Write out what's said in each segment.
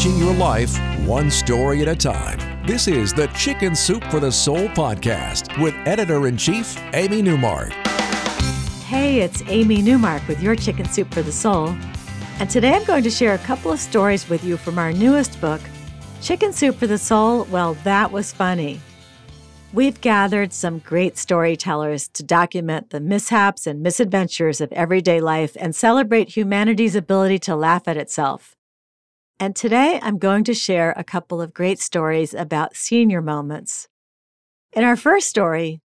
changing your life one story at a time. This is the Chicken Soup for the Soul podcast with editor in chief, Amy Newmark. Hey, it's Amy Newmark with your Chicken Soup for the Soul. And today I'm going to share a couple of stories with you from our newest book, Chicken Soup for the Soul. Well, that was funny. We've gathered some great storytellers to document the mishaps and misadventures of everyday life and celebrate humanity's ability to laugh at itself. And today I'm going to share a couple of great stories about senior moments. In our first story,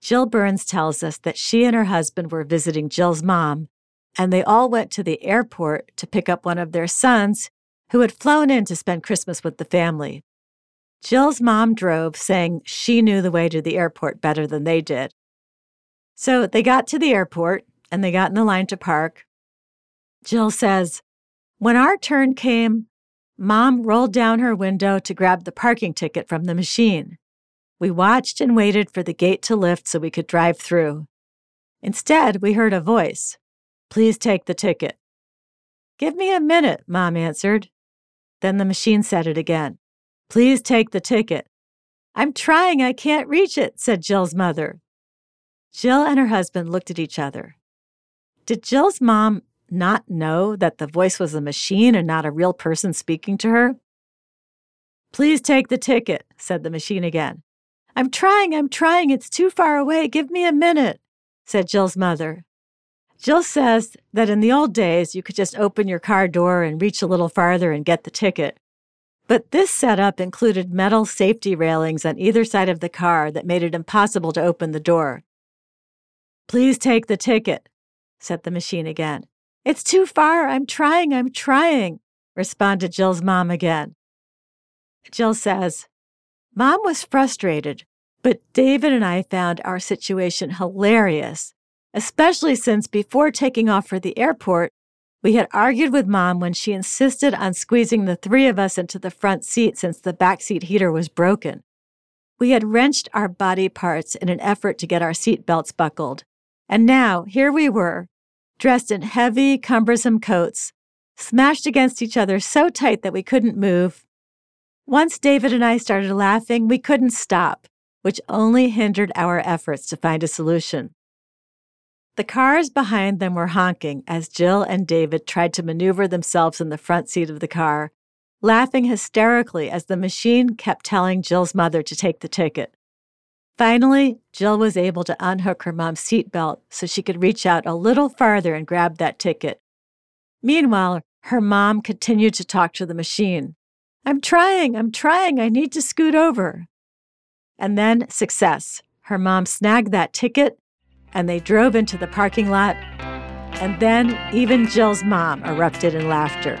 Jill Burns tells us that she and her husband were visiting Jill's mom, and they all went to the airport to pick up one of their sons who had flown in to spend Christmas with the family. Jill's mom drove, saying she knew the way to the airport better than they did. So they got to the airport and they got in the line to park. Jill says, When our turn came, Mom rolled down her window to grab the parking ticket from the machine. We watched and waited for the gate to lift so we could drive through. Instead, we heard a voice Please take the ticket. Give me a minute, Mom answered. Then the machine said it again. Please take the ticket. I'm trying, I can't reach it, said Jill's mother. Jill and her husband looked at each other. Did Jill's mom not know that the voice was a machine and not a real person speaking to her? Please take the ticket, said the machine again. I'm trying, I'm trying, it's too far away, give me a minute, said Jill's mother. Jill says that in the old days, you could just open your car door and reach a little farther and get the ticket. But this setup included metal safety railings on either side of the car that made it impossible to open the door. Please take the ticket, said the machine again. It's too far. I'm trying. I'm trying, responded Jill's mom again. Jill says, Mom was frustrated, but David and I found our situation hilarious, especially since before taking off for the airport, we had argued with mom when she insisted on squeezing the three of us into the front seat since the backseat heater was broken. We had wrenched our body parts in an effort to get our seat belts buckled. And now, here we were, dressed in heavy, cumbersome coats, smashed against each other so tight that we couldn't move. Once David and I started laughing, we couldn't stop, which only hindered our efforts to find a solution. The cars behind them were honking as Jill and David tried to maneuver themselves in the front seat of the car, laughing hysterically as the machine kept telling Jill's mother to take the ticket. Finally, Jill was able to unhook her mom's seatbelt so she could reach out a little farther and grab that ticket. Meanwhile, her mom continued to talk to the machine. I'm trying, I'm trying, I need to scoot over. And then success. Her mom snagged that ticket and they drove into the parking lot. And then even Jill's mom erupted in laughter.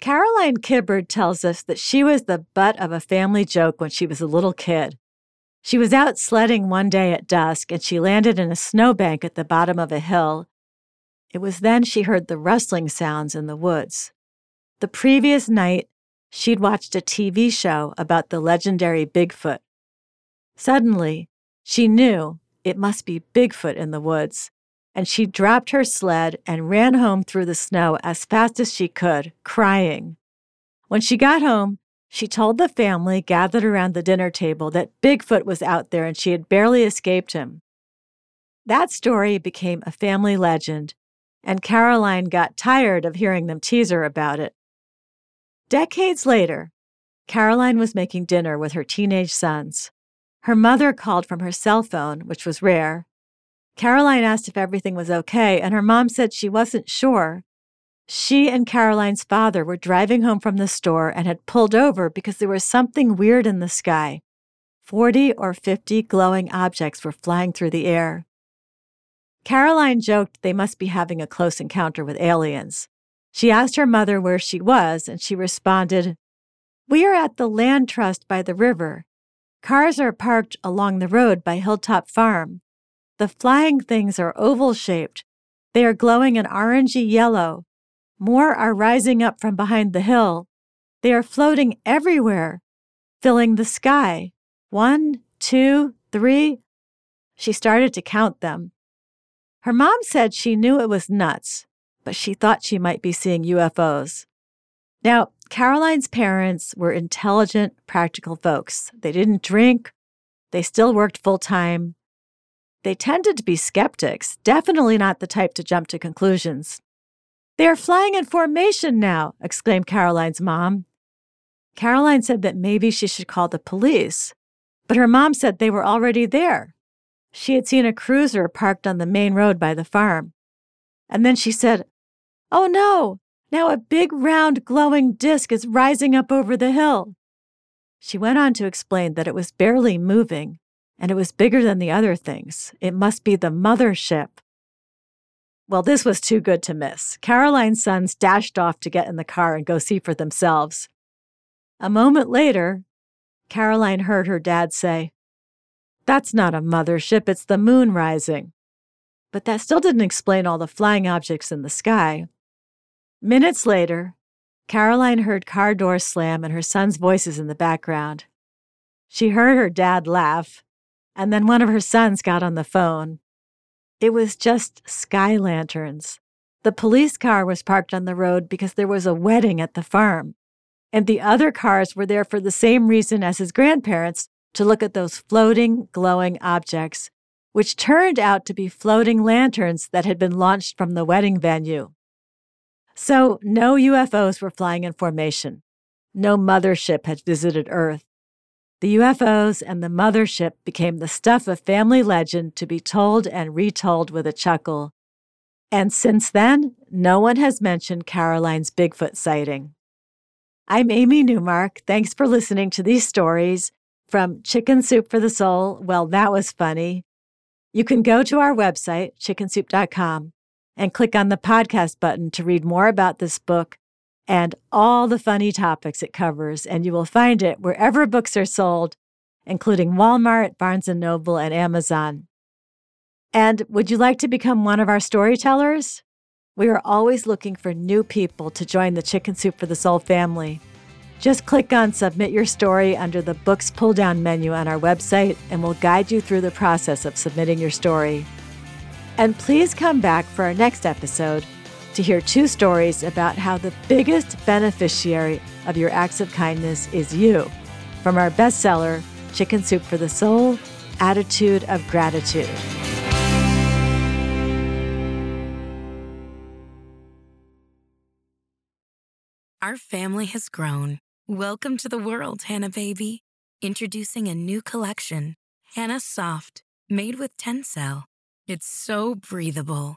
Caroline Kibbard tells us that she was the butt of a family joke when she was a little kid. She was out sledding one day at dusk and she landed in a snowbank at the bottom of a hill. It was then she heard the rustling sounds in the woods. The previous night, she'd watched a TV show about the legendary Bigfoot. Suddenly, she knew it must be Bigfoot in the woods and she dropped her sled and ran home through the snow as fast as she could, crying. When she got home, she told the family gathered around the dinner table that Bigfoot was out there and she had barely escaped him. That story became a family legend, and Caroline got tired of hearing them tease her about it. Decades later, Caroline was making dinner with her teenage sons. Her mother called from her cell phone, which was rare, Caroline asked if everything was okay, and her mom said she wasn't sure. She and Caroline's father were driving home from the store and had pulled over because there was something weird in the sky. Forty or fifty glowing objects were flying through the air. Caroline joked they must be having a close encounter with aliens. She asked her mother where she was, and she responded, We are at the land trust by the river. Cars are parked along the road by Hilltop Farm. The flying things are oval shaped. They are glowing an orangey yellow. More are rising up from behind the hill. They are floating everywhere, filling the sky. One, two, three. She started to count them. Her mom said she knew it was nuts, but she thought she might be seeing UFOs. Now, Caroline's parents were intelligent, practical folks. They didn't drink, they still worked full time. They tended to be skeptics, definitely not the type to jump to conclusions. They are flying in formation now, exclaimed Caroline's mom. Caroline said that maybe she should call the police, but her mom said they were already there. She had seen a cruiser parked on the main road by the farm. And then she said, Oh no, now a big round glowing disk is rising up over the hill. She went on to explain that it was barely moving and it was bigger than the other things. It must be the mothership. Well, this was too good to miss. Caroline's sons dashed off to get in the car and go see for themselves. A moment later, Caroline heard her dad say, That's not a mothership, it's the moon rising. But that still didn't explain all the flying objects in the sky. Minutes later, Caroline heard car doors slam and her son's voices in the background. She heard her dad laugh, and then one of her sons got on the phone. It was just sky lanterns. The police car was parked on the road because there was a wedding at the farm. And the other cars were there for the same reason as his grandparents to look at those floating, glowing objects, which turned out to be floating lanterns that had been launched from the wedding venue. So, no UFOs were flying in formation. No mothership had visited Earth. The UFOs and the mothership became the stuff of family legend to be told and retold with a chuckle. And since then, no one has mentioned Caroline's Bigfoot sighting. I'm Amy Newmark. Thanks for listening to these stories from Chicken Soup for the Soul. Well, that was funny. You can go to our website, chickensoup.com, and click on the podcast button to read more about this book and all the funny topics it covers. And you will find it wherever books are sold, including Walmart, Barnes & Noble, and Amazon. And would you like to become one of our storytellers? We are always looking for new people to join the Chicken Soup for the Soul family. Just click on Submit Your Story under the Books pull down menu on our website, and we'll guide you through the process of submitting your story. And please come back for our next episode to hear two stories about how the biggest beneficiary of your acts of kindness is you from our bestseller, Chicken Soup for the Soul Attitude of Gratitude. Our family has grown. Welcome to the world, Hanna Baby. Introducing a new collection, Hanna Soft, made with Tencel. It's so breathable,